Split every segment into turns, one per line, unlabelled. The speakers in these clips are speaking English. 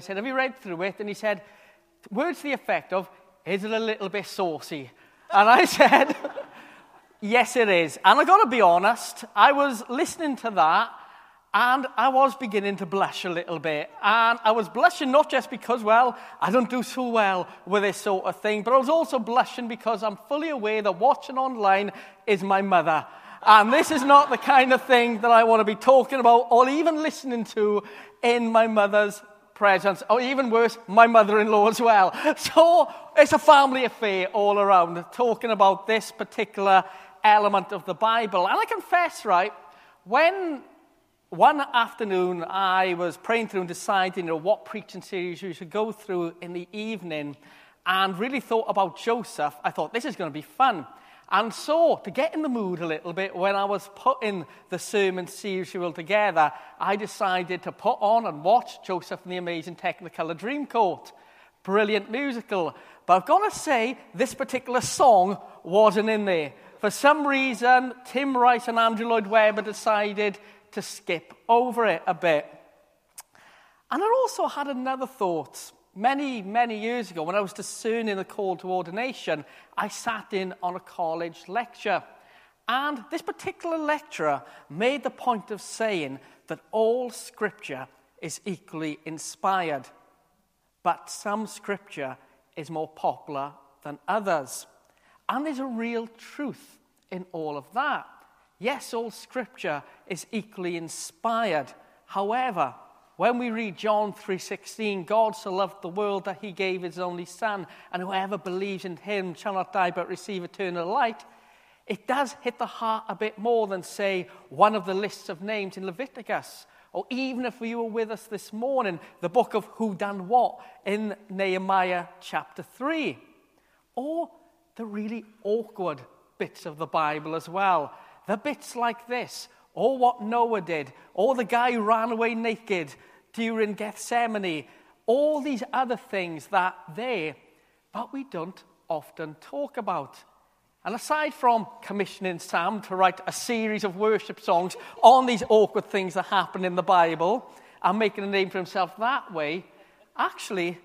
I said, Have you read through it? And he said, Words to the effect of, Is it a little bit saucy? And I said, Yes, it is. And I got to be honest, I was listening to that and I was beginning to blush a little bit. And I was blushing not just because, well, I don't do so well with this sort of thing, but I was also blushing because I'm fully aware that watching online is my mother. And this is not the kind of thing that I want to be talking about or even listening to in my mother's presence, or even worse, my mother in law as well. So it's a family affair all around, talking about this particular element of the Bible. And I confess, right, when one afternoon I was praying through and deciding you know, what preaching series we should go through in the evening and really thought about Joseph, I thought this is going to be fun. And so, to get in the mood a little bit, when I was putting the sermon series together, I decided to put on and watch Joseph and the Amazing Technicolor Dreamcoat. Brilliant musical. But I've got to say, this particular song wasn't in there. For some reason, Tim Rice and Andrew Lloyd Webber decided to skip over it a bit. And I also had another thought. Many, many years ago, when I was discerning the call to ordination, I sat in on a college lecture. And this particular lecturer made the point of saying that all scripture is equally inspired, but some scripture is more popular than others. And there's a real truth in all of that. Yes, all scripture is equally inspired. However, when we read John 3:16, God so loved the world that he gave his only son, and whoever believes in him shall not die but receive eternal life, it does hit the heart a bit more than say one of the lists of names in Leviticus. Or even if you were with us this morning, the book of who done what in Nehemiah chapter 3. Or the really awkward bits of the Bible as well. The bits like this, or what Noah did, or the guy who ran away naked during Gethsemane, all these other things that they, but we don't often talk about. And aside from commissioning Sam to write a series of worship songs on these awkward things that happen in the Bible and making a name for himself that way, actually,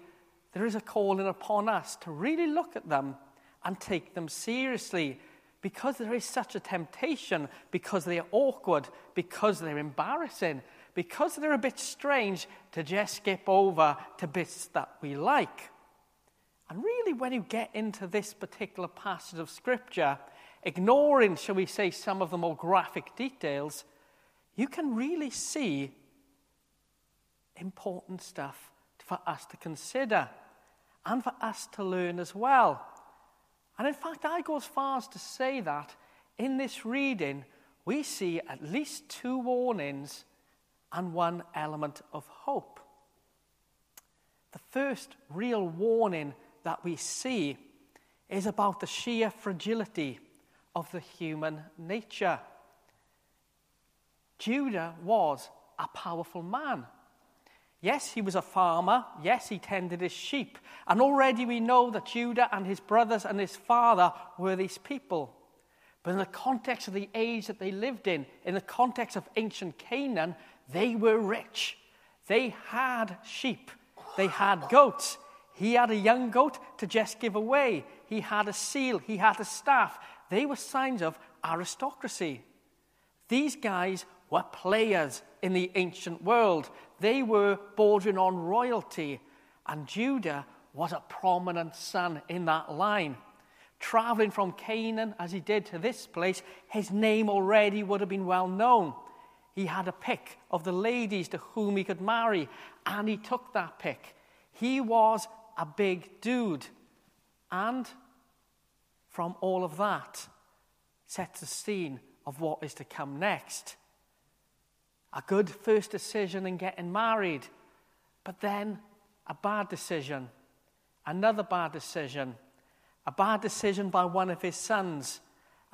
there is a calling upon us to really look at them and take them seriously because there is such a temptation, because they're awkward, because they're embarrassing, because they're a bit strange to just skip over to bits that we like. And really, when you get into this particular passage of Scripture, ignoring, shall we say, some of the more graphic details, you can really see important stuff for us to consider and for us to learn as well. And in fact, I go as far as to say that in this reading, we see at least two warnings and one element of hope. The first real warning that we see is about the sheer fragility of the human nature. Judah was a powerful man. Yes, he was a farmer. Yes, he tended his sheep. And already we know that Judah and his brothers and his father were these people. But in the context of the age that they lived in, in the context of ancient Canaan, they were rich. They had sheep. They had goats. He had a young goat to just give away. He had a seal. He had a staff. They were signs of aristocracy. These guys were players in the ancient world. They were bordering on royalty, and Judah was a prominent son in that line. Traveling from Canaan as he did to this place, his name already would have been well known. He had a pick of the ladies to whom he could marry, and he took that pick. He was a big dude. And from all of that, sets the scene of what is to come next a good first decision in getting married, but then a bad decision, another bad decision, a bad decision by one of his sons,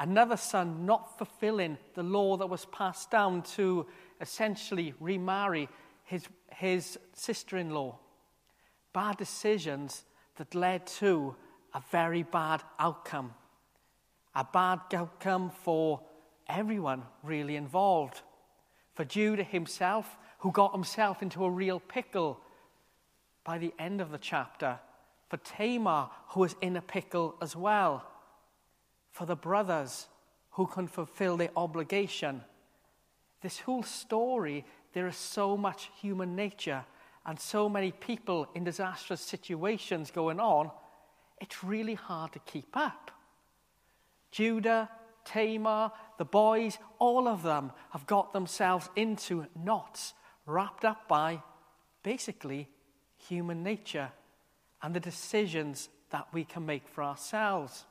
another son not fulfilling the law that was passed down to essentially remarry his, his sister in law. Bad decisions that led to a very bad outcome. A bad outcome for everyone really involved for Judah himself, who got himself into a real pickle by the end of the chapter, for Tamar, who was in a pickle as well, for the brothers who can fulfill their obligation. This whole story, there is so much human nature and so many people in disastrous situations going on, it's really hard to keep up. Judah, Tamar, the boys, all of them have got themselves into knots wrapped up by basically human nature and the decisions that we can make for ourselves.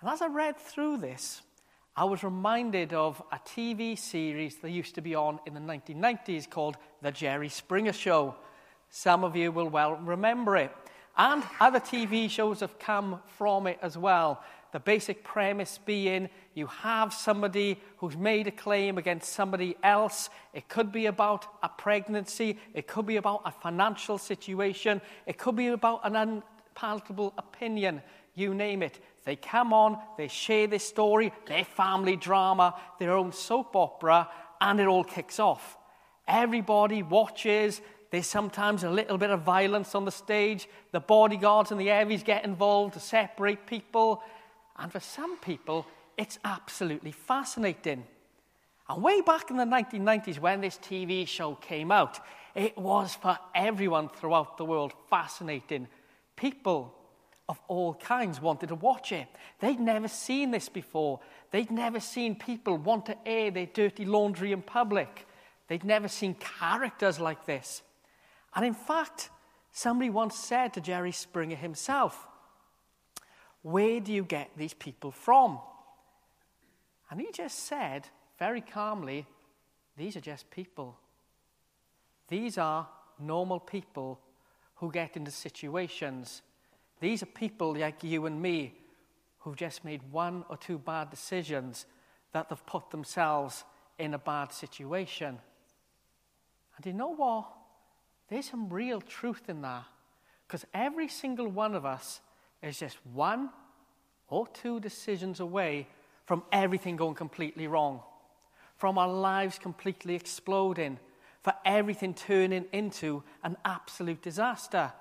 And as I read through this, I was reminded of a TV series that used to be on in the 1990s called The Jerry Springer Show. Some of you will well remember it. And other TV shows have come from it as well. The basic premise being you have somebody who's made a claim against somebody else. It could be about a pregnancy, it could be about a financial situation, it could be about an unpalatable opinion, you name it. They come on, they share their story, their family drama, their own soap opera, and it all kicks off. Everybody watches, there's sometimes a little bit of violence on the stage. The bodyguards and the heavies get involved to separate people. And for some people, it's absolutely fascinating. And way back in the 1990s, when this TV show came out, it was for everyone throughout the world fascinating. People of all kinds wanted to watch it. They'd never seen this before. They'd never seen people want to air their dirty laundry in public. They'd never seen characters like this. And in fact, somebody once said to Jerry Springer himself, Where do you get these people from? And he just said very calmly, These are just people. These are normal people who get into situations. These are people like you and me who've just made one or two bad decisions that have put themselves in a bad situation. And you know what? There's some real truth in that. Because every single one of us is just one or two decisions away from everything going completely wrong, from our lives completely exploding, for everything turning into an absolute disaster.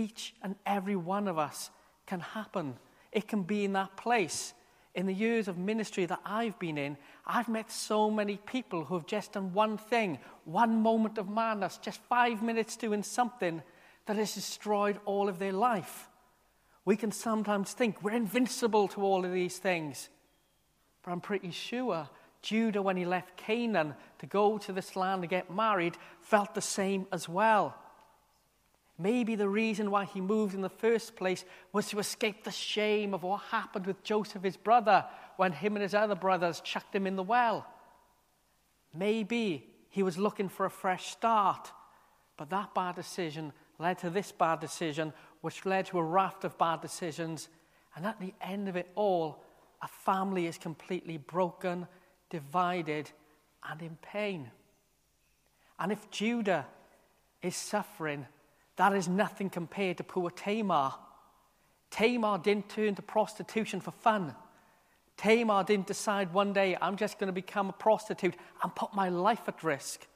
Each and every one of us can happen. It can be in that place in the years of ministry that I've been in, I've met so many people who have just done one thing, one moment of madness, just five minutes doing something that has destroyed all of their life. We can sometimes think we're invincible to all of these things. But I'm pretty sure Judah, when he left Canaan to go to this land to get married, felt the same as well. Maybe the reason why he moved in the first place was to escape the shame of what happened with Joseph, his brother, when him and his other brothers chucked him in the well. Maybe he was looking for a fresh start, but that bad decision led to this bad decision, which led to a raft of bad decisions. And at the end of it all, a family is completely broken, divided, and in pain. And if Judah is suffering, that is nothing compared to poor Tamar. Tamar didn't turn to prostitution for fun. Tamar didn't decide one day, I'm just going to become a prostitute and put my life at risk.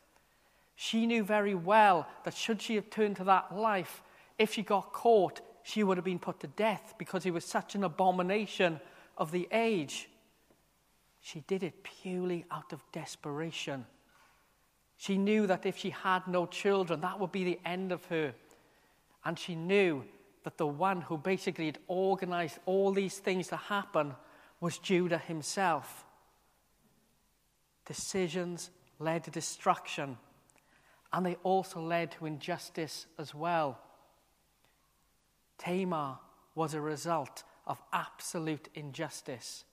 She knew very well that should she have turned to that life, if she got caught, she would have been put to death because he was such an abomination of the age. She did it purely out of desperation. She knew that if she had no children, that would be the end of her. And she knew that the one who basically had organized all these things to happen was Judah himself. Decisions led to destruction, and they also led to injustice as well. Tamar was a result of absolute injustice.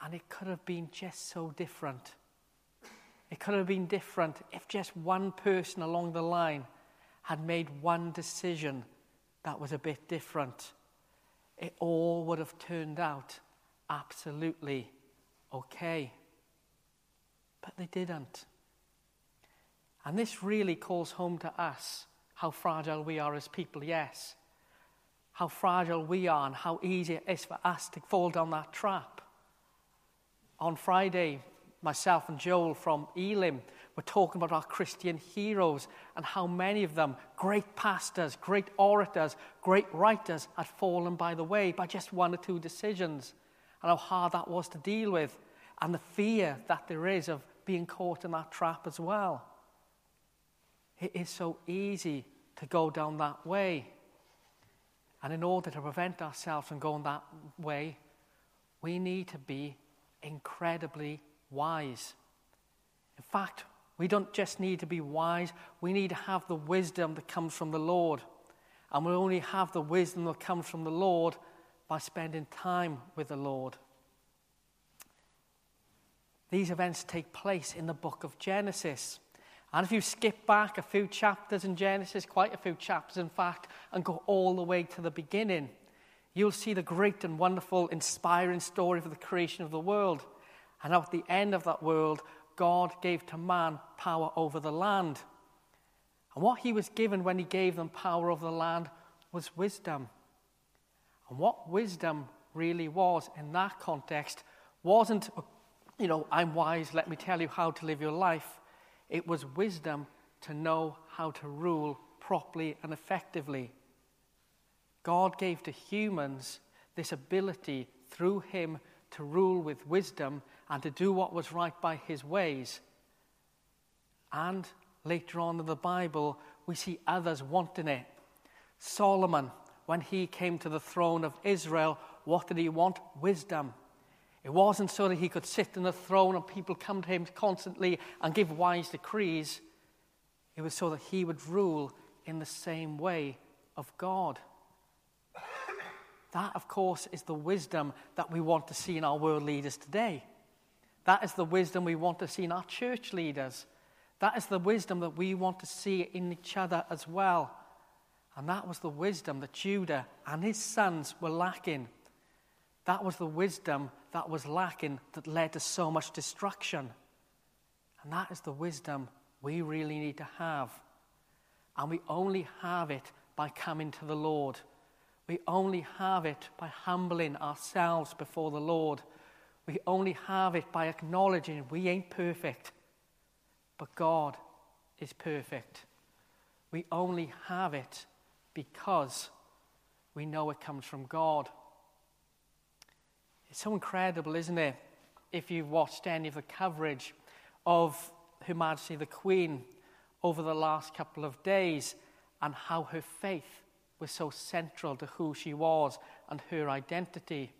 And it could have been just so different. It could have been different if just one person along the line had made one decision that was a bit different, it all would have turned out absolutely okay. But they didn't. And this really calls home to us how fragile we are as people, yes. How fragile we are and how easy it is for us to fall down that trap. On Friday, myself and Joel from Elim We're talking about our Christian heroes and how many of them, great pastors, great orators, great writers, had fallen by the way by just one or two decisions, and how hard that was to deal with, and the fear that there is of being caught in that trap as well. It is so easy to go down that way. And in order to prevent ourselves from going that way, we need to be incredibly wise. In fact, we don't just need to be wise, we need to have the wisdom that comes from the Lord. And we only have the wisdom that comes from the Lord by spending time with the Lord. These events take place in the book of Genesis. And if you skip back a few chapters in Genesis, quite a few chapters in fact, and go all the way to the beginning, you'll see the great and wonderful, inspiring story of the creation of the world. And at the end of that world, God gave to man power over the land. And what he was given when he gave them power over the land was wisdom. And what wisdom really was in that context wasn't, you know, I'm wise, let me tell you how to live your life. It was wisdom to know how to rule properly and effectively. God gave to humans this ability through him to rule with wisdom and to do what was right by his ways. And later on in the Bible, we see others wanting it. Solomon, when he came to the throne of Israel, what did he want? Wisdom. It wasn't so that he could sit in the throne and people come to him constantly and give wise decrees. It was so that he would rule in the same way of God. That, of course, is the wisdom that we want to see in our world leaders today. That is the wisdom we want to see in our church leaders. That is the wisdom that we want to see in each other as well. And that was the wisdom that Judah and his sons were lacking. That was the wisdom that was lacking that led to so much destruction. And that is the wisdom we really need to have. And we only have it by coming to the Lord. We only have it by humbling ourselves before the Lord we only have it by acknowledging we ain't perfect, but God is perfect. We only have it because we know it comes from God. It's so incredible, isn't it? If you've watched any of the coverage of Her Majesty the Queen over the last couple of days and how her faith was so central to who she was and her identity.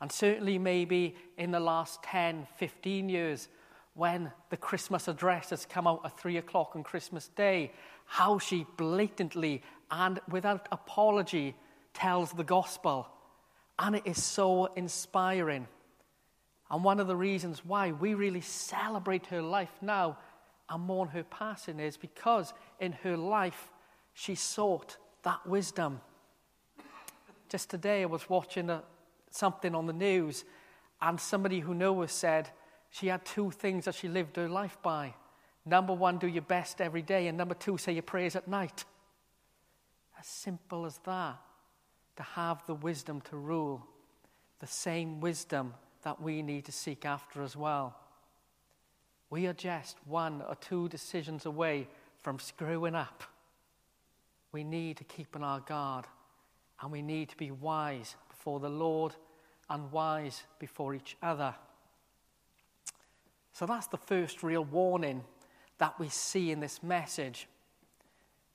And certainly, maybe in the last 10, 15 years, when the Christmas address has come out at three o'clock on Christmas Day, how she blatantly and without apology tells the gospel. And it is so inspiring. And one of the reasons why we really celebrate her life now and mourn her passing is because in her life she sought that wisdom. Just today, I was watching a, something on the news, and somebody who knew her said she had two things that she lived her life by. Number one, do your best every day, and number two, say your prayers at night. As simple as that, to have the wisdom to rule, the same wisdom that we need to seek after as well. We are just one or two decisions away from screwing up. We need to keep on our guard and we need to be wise before the Lord and wise before each other. So that's the first real warning that we see in this message.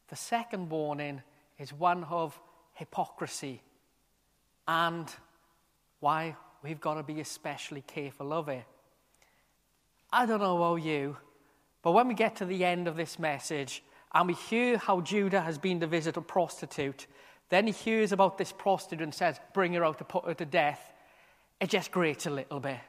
The second warning is one of hypocrisy and why we've got to be especially careful of it. I don't know about you, but when we get to the end of this message and we hear how Judah has been to visit a prostitute, then he hears about this prostitute and says, Bring her out to put her to death it just grates a little bit.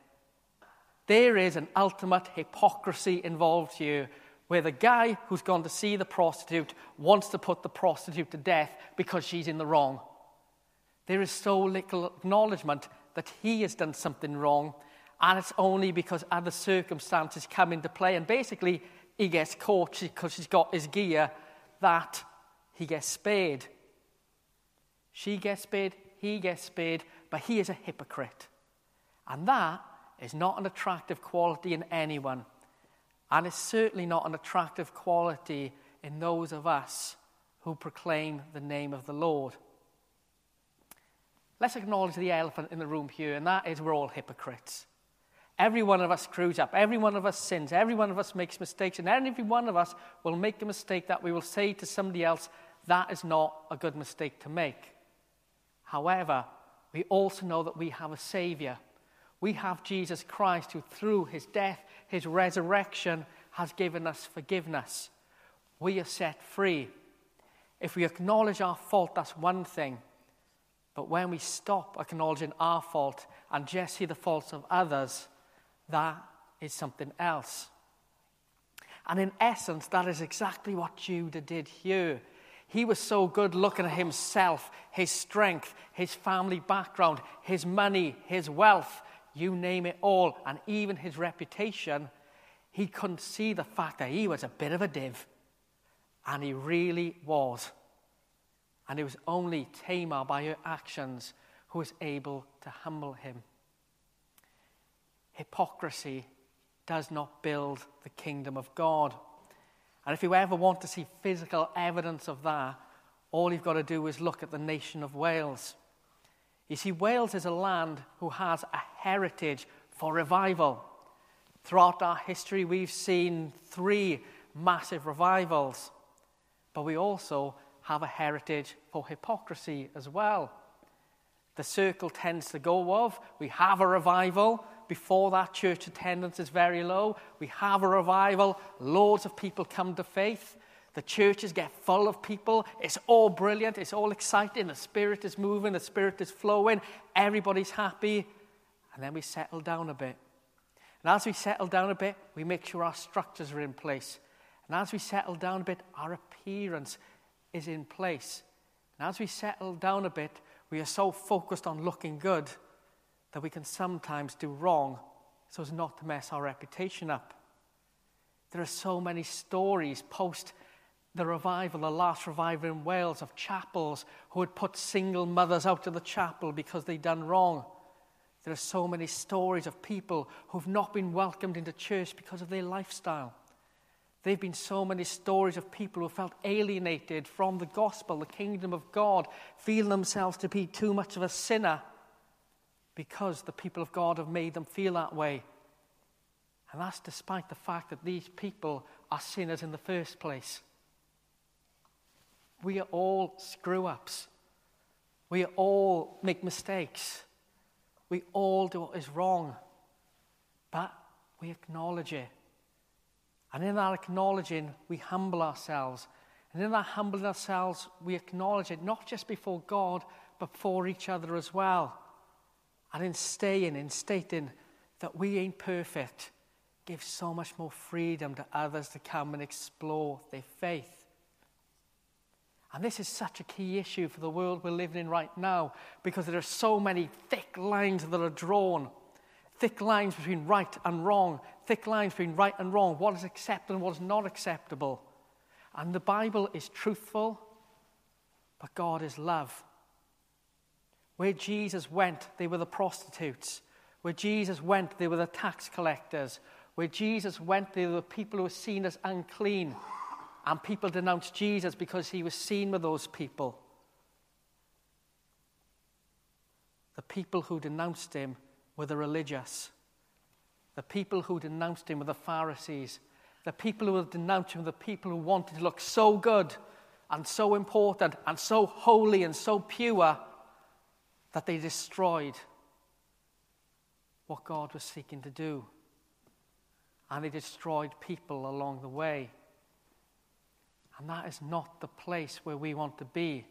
There is an ultimate hypocrisy involved here where the guy who's gone to see the prostitute wants to put the prostitute to death because she's in the wrong. There is so little acknowledgement that he has done something wrong, and it's only because other circumstances come into play. And basically, he gets caught because he's got his gear that he gets spared. She gets spared, he gets spared, but he is a hypocrite. And that is not an attractive quality in anyone. And it's certainly not an attractive quality in those of us who proclaim the name of the Lord. Let's acknowledge the elephant in the room here, and that is we're all hypocrites. Every one of us screws up. Every one of us sins. Every one of us makes mistakes. And every one of us will make a mistake that we will say to somebody else, that is not a good mistake to make. However, we also know that we have a Savior. We have Jesus Christ who, through his death, his resurrection, has given us forgiveness. We are set free. If we acknowledge our fault, that's one thing. But when we stop acknowledging our fault and just see the faults of others, that is something else. And in essence, that is exactly what Judah did here. He was so good looking at himself, his strength, his family background, his money, his wealth, you name it all, and even his reputation. He couldn't see the fact that he was a bit of a div. And he really was. And it was only Tamar, by her actions, who was able to humble him. Hypocrisy does not build the kingdom of God. And if you ever want to see physical evidence of that, all you've got to do is look at the nation of Wales. You see, Wales is a land who has a heritage for revival. Throughout our history, we've seen three massive revivals, but we also have a heritage for hypocrisy as well. The circle tends to go of we have a revival, before that, church attendance is very low. We have a revival, loads of people come to faith. The churches get full of people. It's all brilliant. It's all exciting. The Spirit is moving. The Spirit is flowing. Everybody's happy. And then we settle down a bit. And as we settle down a bit, we make sure our structures are in place. And as we settle down a bit, our appearance is in place. And as we settle down a bit, we are so focused on looking good that we can sometimes do wrong so as not to mess our reputation up. There are so many stories post the revival, the last revival in Wales, of chapels who had put single mothers out of the chapel because they'd done wrong. There are so many stories of people who've not been welcomed into church because of their lifestyle. There have been so many stories of people who felt alienated from the gospel, the kingdom of God, feel themselves to be too much of a sinner because the people of God have made them feel that way. And that's despite the fact that these people are sinners in the first place. We are all screw ups. We all make mistakes. We all do what is wrong. But we acknowledge it. And in that acknowledging, we humble ourselves. And in that humbling ourselves, we acknowledge it not just before God, but for each other as well and in staying, in stating that we ain't perfect, gives so much more freedom to others to come and explore their faith. And this is such a key issue for the world we're living in right now because there are so many thick lines that are drawn. Thick lines between right and wrong, thick lines between right and wrong, what is acceptable and what is not acceptable. And the Bible is truthful, but God is love. Where Jesus went, they were the prostitutes. Where Jesus went, they were the tax collectors. Where Jesus went, they were the people who were seen as unclean. And people denounced Jesus because he was seen with those people. The people who denounced him were the religious. The people who denounced him were the Pharisees. The people who denounced him were the people who wanted to look so good and so important and so holy and so pure that they destroyed what God was seeking to do. And they destroyed people along the way. And that is not the place where we want to be.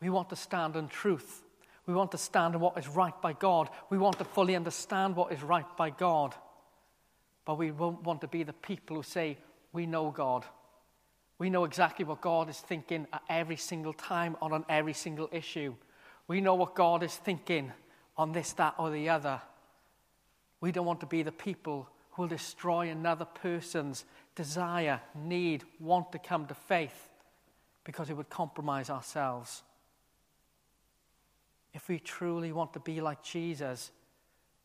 We want to stand on truth. We want to stand on what is right by God. We want to fully understand what is right by God. But we won't want to be the people who say, We know God. We know exactly what God is thinking at every single time on every single issue. We know what God is thinking on this, that, or the other. We don't want to be the people who will destroy another person's desire, need, want to come to faith because it would compromise ourselves. If we truly want to be like Jesus,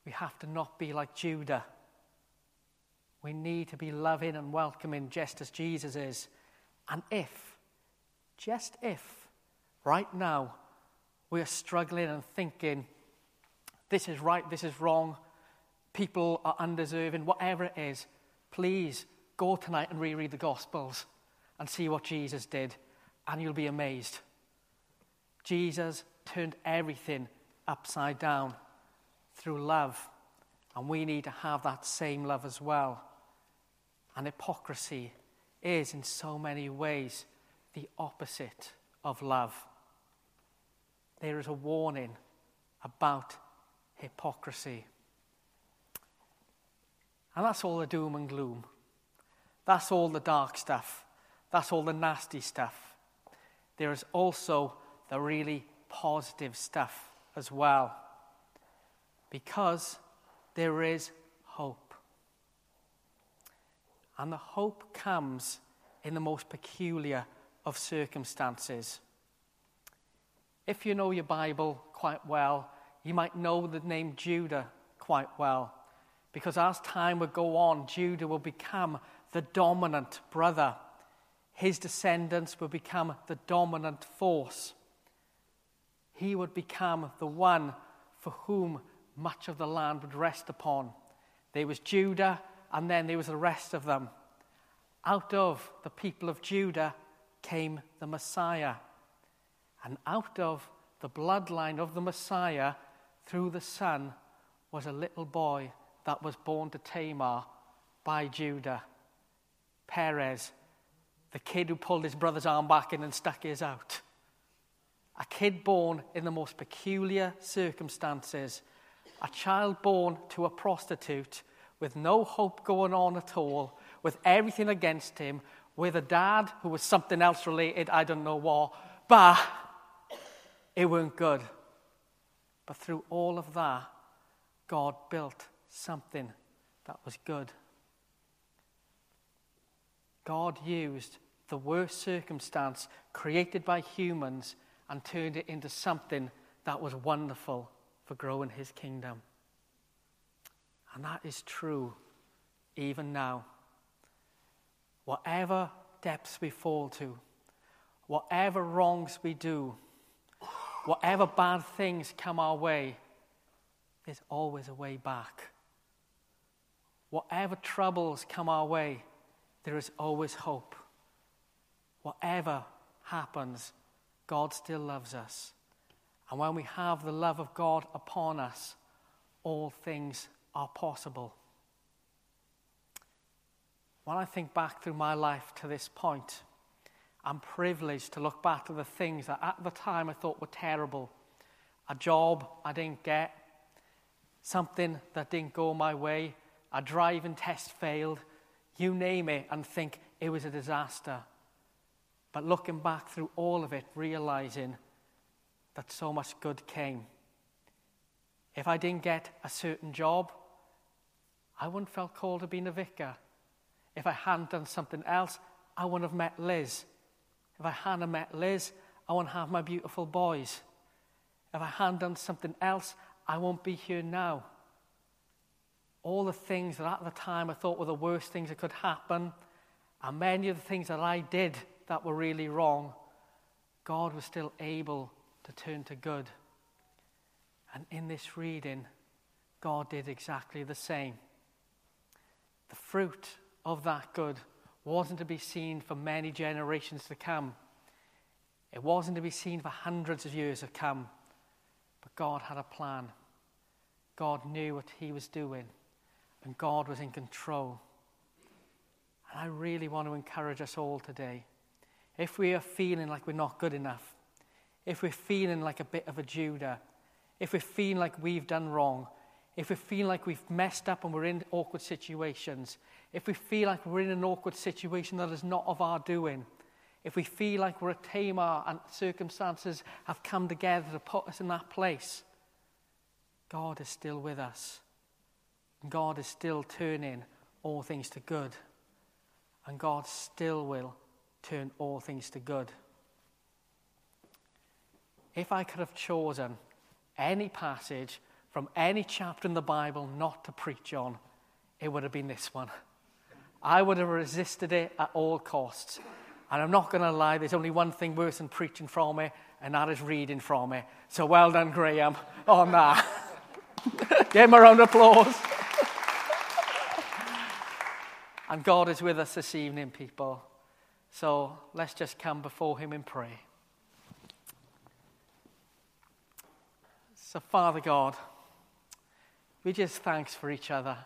we have to not be like Judah. We need to be loving and welcoming just as Jesus is. And if, just if, right now, we are struggling and thinking, this is right, this is wrong, people are undeserving, whatever it is, please go tonight and reread the Gospels and see what Jesus did, and you'll be amazed. Jesus turned everything upside down through love, and we need to have that same love as well. And hypocrisy is, in so many ways, the opposite of love. There is a warning about hypocrisy. And that's all the doom and gloom. That's all the dark stuff. That's all the nasty stuff. There is also the really positive stuff as well. Because there is hope. And the hope comes in the most peculiar of circumstances. If you know your Bible quite well, you might know the name Judah quite well. Because as time would go on, Judah will become the dominant brother. His descendants will become the dominant force. He would become the one for whom much of the land would rest upon. There was Judah, and then there was the rest of them. Out of the people of Judah came the Messiah. And out of the bloodline of the Messiah, through the Son, was a little boy that was born to Tamar by Judah. Perez, the kid who pulled his brother's arm back in and stuck his out. A kid born in the most peculiar circumstances. A child born to a prostitute with no hope going on at all, with everything against him, with a dad who was something else related, I don't know what, but it weren't good. But through all of that, God built something that was good. God used the worst circumstance created by humans and turned it into something that was wonderful for growing his kingdom. And that is true even now. Whatever depths we fall to, whatever wrongs we do, whatever bad things come our way, there's always a way back. Whatever troubles come our way, there is always hope. Whatever happens, God still loves us. And when we have the love of God upon us, all things are possible. When I think back through my life to this point, I'm privileged to look back to the things that at the time I thought were terrible. A job I didn't get, something that didn't go my way, a driving test failed, you name it, and think it was a disaster. But looking back through all of it, realizing that so much good came. If I didn't get a certain job, I wouldn't have felt called to be a vicar. If I hadn't done something else, I wouldn't have met Liz. If I hadn't met Liz, I wouldn't have my beautiful boys. If I hadn't done something else, I won't be here now. All the things that at the time I thought were the worst things that could happen, and many of the things that I did that were really wrong, God was still able to turn to good. And in this reading, God did exactly the same. The fruit of that good wasn't to be seen for many generations to come. It wasn't to be seen for hundreds of years to come. But God had a plan. God knew what He was doing, and God was in control. And I really want to encourage us all today. If we are feeling like we're not good enough, if we're feeling like a bit of a Judah, if we're feeling like we've done wrong, if we feel like we've messed up and we're in awkward situations, if we feel like we're in an awkward situation that is not of our doing, if we feel like we're a Tamar and circumstances have come together to put us in that place, God is still with us. God is still turning all things to good. And God still will turn all things to good. If I could have chosen any passage from any chapter in the Bible not to preach on, it would have been this one. I would have resisted it at all costs. And I'm not going to lie, there's only one thing worse than preaching from it, and that is reading from it. So well done, Graham, on that. Give him a round of applause. and God is with us this evening, people. So let's just come before Him and pray. So, Father God, we just thanks for each other.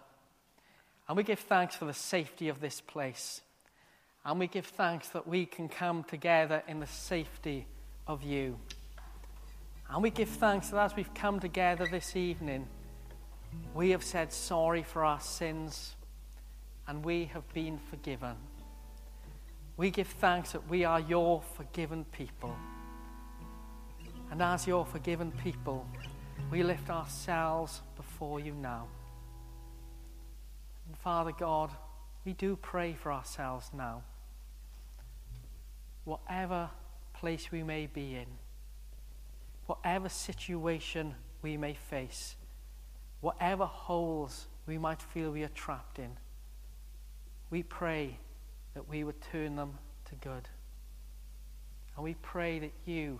And we give thanks for the safety of this place. And we give thanks that we can come together in the safety of you. And we give thanks that as we've come together this evening, we have said sorry for our sins and we have been forgiven. We give thanks that we are your forgiven people. And as your forgiven people, we lift ourselves before you now. And Father God, we do pray for ourselves now. Whatever place we may be in, whatever situation we may face, whatever holes we might feel we are trapped in, we pray that we would turn them to good. And we pray that you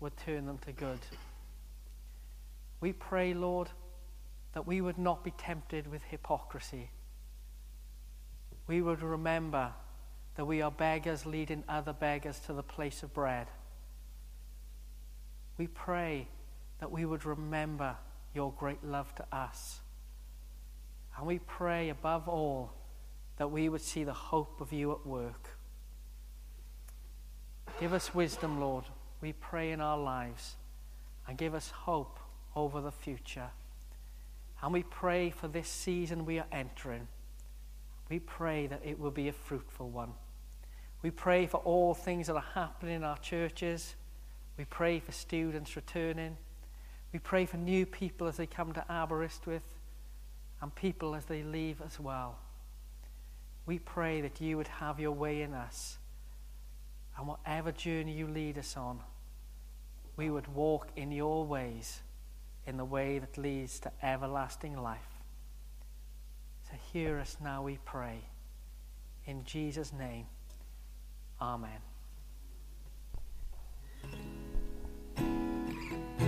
would turn them to good. We pray, Lord, that we would not be tempted with hypocrisy. We would remember that we are beggars leading other beggars to the place of bread. We pray that we would remember your great love to us. And we pray above all that we would see the hope of you at work. Give us wisdom, Lord, we pray in our lives, and give us hope over the future. And we pray for this season we are entering. We pray that it will be a fruitful one. We pray for all things that are happening in our churches. We pray for students returning. We pray for new people as they come to Aberystwyth and people as they leave as well. We pray that you would have your way in us. And whatever journey you lead us on, we would walk in your ways in the way that leads to everlasting life. So hear us now, we pray. In Jesus' name, Amen.